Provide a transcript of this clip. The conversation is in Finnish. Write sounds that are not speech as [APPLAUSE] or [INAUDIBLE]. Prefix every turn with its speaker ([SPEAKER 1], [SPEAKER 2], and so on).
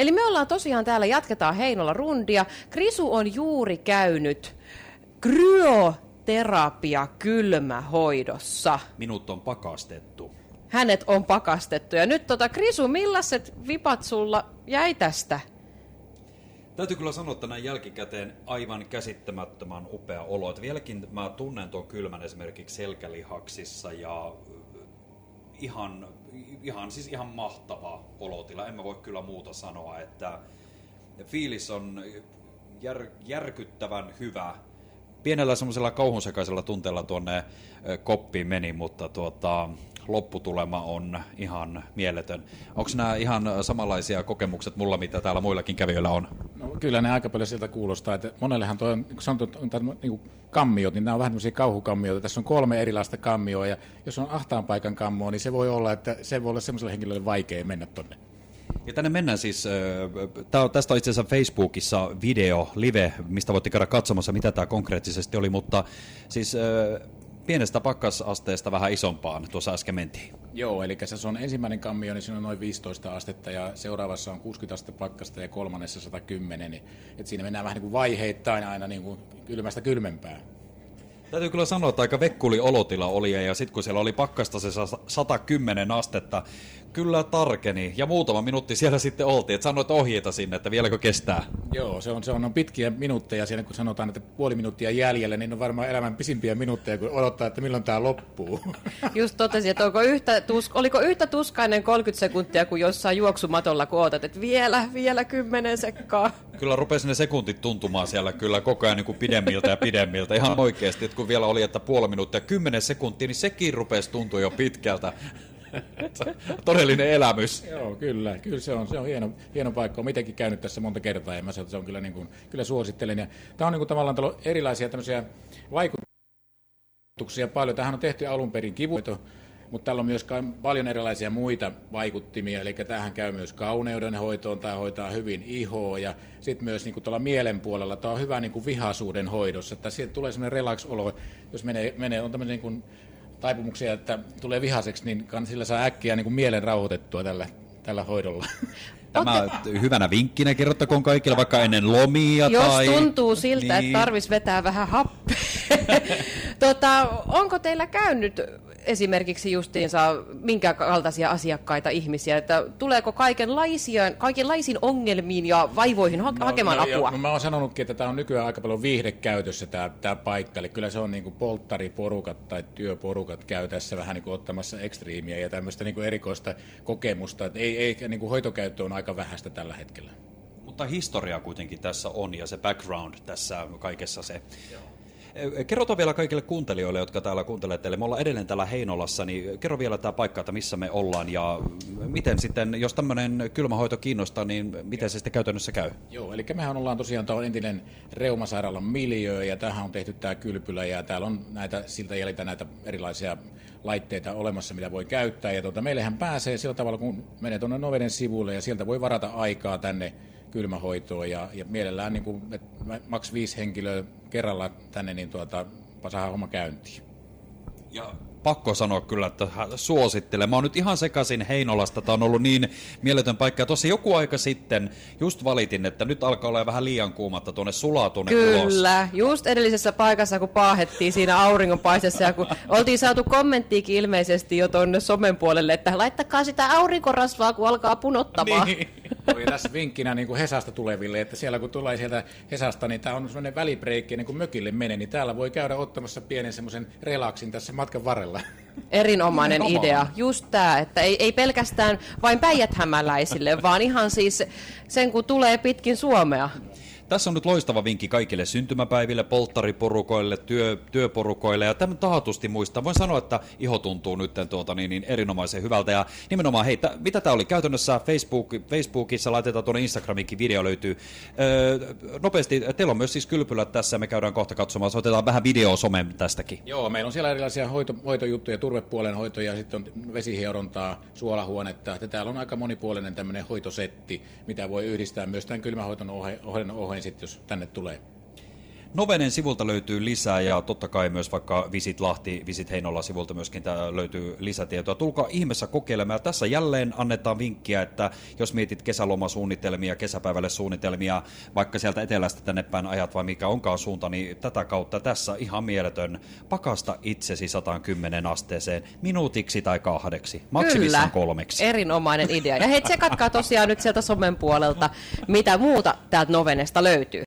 [SPEAKER 1] Eli me ollaan tosiaan täällä, jatketaan Heinolla rundia. Krisu on juuri käynyt kryoterapia kylmähoidossa.
[SPEAKER 2] Minut on pakastettu.
[SPEAKER 1] Hänet on pakastettu. Ja nyt tota, Krisu, millaiset vipat sulla jäi tästä?
[SPEAKER 2] Täytyy kyllä sanoa, että näin jälkikäteen aivan käsittämättömän upea olo. Että vieläkin mä tunnen tuon kylmän esimerkiksi selkälihaksissa ja ihan, ihan, siis ihan mahtava olotila. En mä voi kyllä muuta sanoa, että fiilis on jär, järkyttävän hyvä. Pienellä semmoisella kauhunsekaisella tunteella tuonne koppiin meni, mutta tuota, lopputulema on ihan mieletön. Onko nämä ihan samanlaisia kokemukset mulla, mitä täällä muillakin kävijöillä on?
[SPEAKER 3] No, kyllä ne aika paljon siltä kuulostaa, että monellehan tuo on, kun sanottu, niin kammiot, niin nämä on vähän tämmöisiä kauhukammioita. Tässä on kolme erilaista kammioa, ja jos on ahtaan paikan kammoa, niin se voi olla, että se voi olla semmoiselle henkilölle vaikea mennä tonne.
[SPEAKER 2] Ja tänne mennään siis, tää on, tästä on itse asiassa Facebookissa video, live, mistä voitte käydä katsomassa, mitä tämä konkreettisesti oli, mutta siis pienestä pakkasasteesta vähän isompaan tuossa äsken mentiin.
[SPEAKER 3] Joo, eli se on ensimmäinen kammio, niin siinä on noin 15 astetta ja seuraavassa on 60 astetta pakkasta ja kolmannessa 110. Niin, että siinä mennään vähän niin kuin vaiheittain aina niin kuin kylmästä kylmempään.
[SPEAKER 2] Täytyy kyllä sanoa, että aika vekkuli olotila oli ja sitten kun siellä oli pakkasta se 110 astetta, kyllä tarkeni. Ja muutama minuutti siellä [LAUGHS] sitten oltiin, että sanoit ohjeita sinne, että vieläkö kestää.
[SPEAKER 3] Joo, se on, se on, on pitkiä minuutteja siinä, kun sanotaan, että puoli minuuttia jäljellä, niin on varmaan elämän pisimpiä minuutteja, kun odottaa, että milloin tämä loppuu. [LAUGHS]
[SPEAKER 1] Just totesin, että onko yhtä tusk, oliko yhtä tuskainen 30 sekuntia kuin jossain juoksumatolla, kun ootat, että vielä, vielä kymmenen sekkaa.
[SPEAKER 2] Kyllä rupesi ne sekuntit tuntumaan siellä kyllä koko ajan niin kuin pidemmiltä ja pidemmiltä. Ihan oikeasti, että kun vielä oli, että puoli minuuttia, kymmenen sekuntia, niin sekin rupesi tuntua jo pitkältä. [LAUGHS] Todellinen elämys.
[SPEAKER 3] Joo, kyllä. Kyllä se on, se on hieno, hieno paikka. Olen itsekin käynyt tässä monta kertaa ja mä sanon, että se on kyllä, niin kuin, kyllä suosittelen. Ja tämä on niin kuin, tavallaan erilaisia tämmöisiä vaikutuksia paljon. Tähän on tehty alun perin kivuito, mutta täällä on myös paljon erilaisia muita vaikuttimia, eli tähän käy myös kauneudenhoitoon, tämä hoitaa hyvin ihoa, ja sitten myös niin kuin tuolla mielen puolella, tämä on hyvä niin kuin vihaisuuden hoidossa, että sieltä tulee sellainen relax-olo, jos menee, menee on tämmöinen niin kuin taipumuksia, että tulee vihaseksi, niin sillä saa äkkiä niin kuin mielen rauhoitettua tällä, tällä hoidolla. [LAUGHS]
[SPEAKER 2] Tämä hyvänä vinkkinä kerrottakoon kaikille vaikka ennen lomia.
[SPEAKER 1] Jos
[SPEAKER 2] tai...
[SPEAKER 1] tuntuu siltä, niin. että tarvis vetää vähän happea. [LAUGHS] tota, onko teillä käynyt esimerkiksi justiinsa minkä kaltaisia asiakkaita ihmisiä, että tuleeko kaikenlaisia, kaikenlaisiin ongelmiin ja vaivoihin ha- no, hakemaan no, apua?
[SPEAKER 3] Jo, no, mä oon sanonutkin, että tämä on nykyään aika paljon viihdekäytössä tämä, tämä paikka, eli kyllä se on niin kuin polttariporukat tai työporukat käy tässä vähän niin kuin ottamassa ekstriimiä ja tämmöistä niin kuin erikoista kokemusta, että ei, ei niin kuin hoitokäyttö on aika vähäistä tällä hetkellä.
[SPEAKER 2] Mutta historia kuitenkin tässä on ja se background tässä kaikessa se. Joo. Kerrotaan vielä kaikille kuuntelijoille, jotka täällä kuuntelette. Me ollaan edelleen täällä Heinolassa, niin kerro vielä tämä paikka, että missä me ollaan ja miten sitten, jos tämmöinen kylmähoito kiinnostaa, niin miten se sitten käytännössä käy?
[SPEAKER 3] Joo, eli mehän ollaan tosiaan tämä entinen reumasairaalan miljöö ja tähän on tehty tämä kylpylä ja täällä on näitä siltä jäljitä näitä erilaisia laitteita olemassa, mitä voi käyttää. Ja tuota, meillähän pääsee sillä tavalla, kun menee tuonne Noveden sivuille ja sieltä voi varata aikaa tänne kylmähoitoa ja, ja mielellään niin kuin, maks viisi henkilöä kerralla tänne, niin tuota, saadaan homma käyntiin.
[SPEAKER 2] Ja pakko sanoa kyllä, että suosittelen. Mä oon nyt ihan sekaisin Heinolasta, tämä on ollut niin mieletön paikka. Tuossa joku aika sitten just valitin, että nyt alkaa olla vähän liian kuumatta tuonne sulaa tuonne
[SPEAKER 1] Kyllä, ulos. just edellisessä paikassa, kun paahettiin siinä auringonpaistessa ja kun [LAUGHS] oltiin saatu kommenttiikin ilmeisesti jo tuonne somen puolelle, että laittakaa sitä aurinkorasvaa, kun alkaa punottamaan. Niin.
[SPEAKER 3] Oli tässä vinkkinä niin kuin Hesasta tuleville, että siellä kun tulee sieltä Hesasta, niin tämä on sellainen välibreikki, niin kuin mökille menee, niin täällä voi käydä ottamassa pienen semmoisen relaksin tässä matkan varrella.
[SPEAKER 1] Erinomainen idea. Just tämä, että ei, ei pelkästään vain päijäthämäläisille, vaan ihan siis sen, kun tulee pitkin Suomea.
[SPEAKER 2] Tässä on nyt loistava vinkki kaikille syntymäpäiville, polttariporukoille, työ, työporukoille ja tämän taatusti muistaa. Voin sanoa, että iho tuntuu nyt tuota, niin, niin erinomaisen hyvältä ja nimenomaan hei, t- mitä tämä oli käytännössä Facebook, Facebookissa, laitetaan tuonne Instagramikin video löytyy. Öö, nopeasti, teillä on myös siis kylpylät tässä, me käydään kohta katsomaan, otetaan vähän video somen tästäkin.
[SPEAKER 3] Joo, meillä on siellä erilaisia hoito, hoitojuttuja, turvepuolen hoitoja, sitten on vesihierontaa, suolahuonetta. Ja täällä on aika monipuolinen tämmöinen hoitosetti, mitä voi yhdistää myös tämän kylmähoiton oheen, oheen, oheen sitten, jos tänne tulee.
[SPEAKER 2] Novenen sivulta löytyy lisää ja totta kai myös vaikka Visit Lahti, Visit Heinola sivulta myöskin tää löytyy lisätietoa. Tulkaa ihmeessä kokeilemaan. Tässä jälleen annetaan vinkkiä, että jos mietit kesälomasuunnitelmia, kesäpäivälle suunnitelmia, vaikka sieltä etelästä tänne päin ajat vai mikä onkaan suunta, niin tätä kautta tässä ihan mieletön pakasta itsesi 110 asteeseen minuutiksi tai kahdeksi, maksimissaan
[SPEAKER 1] Kyllä.
[SPEAKER 2] kolmeksi.
[SPEAKER 1] Erinomainen idea. Ja hei, tsekatkaa tosiaan nyt sieltä somen puolelta, mitä muuta täältä Novenesta löytyy.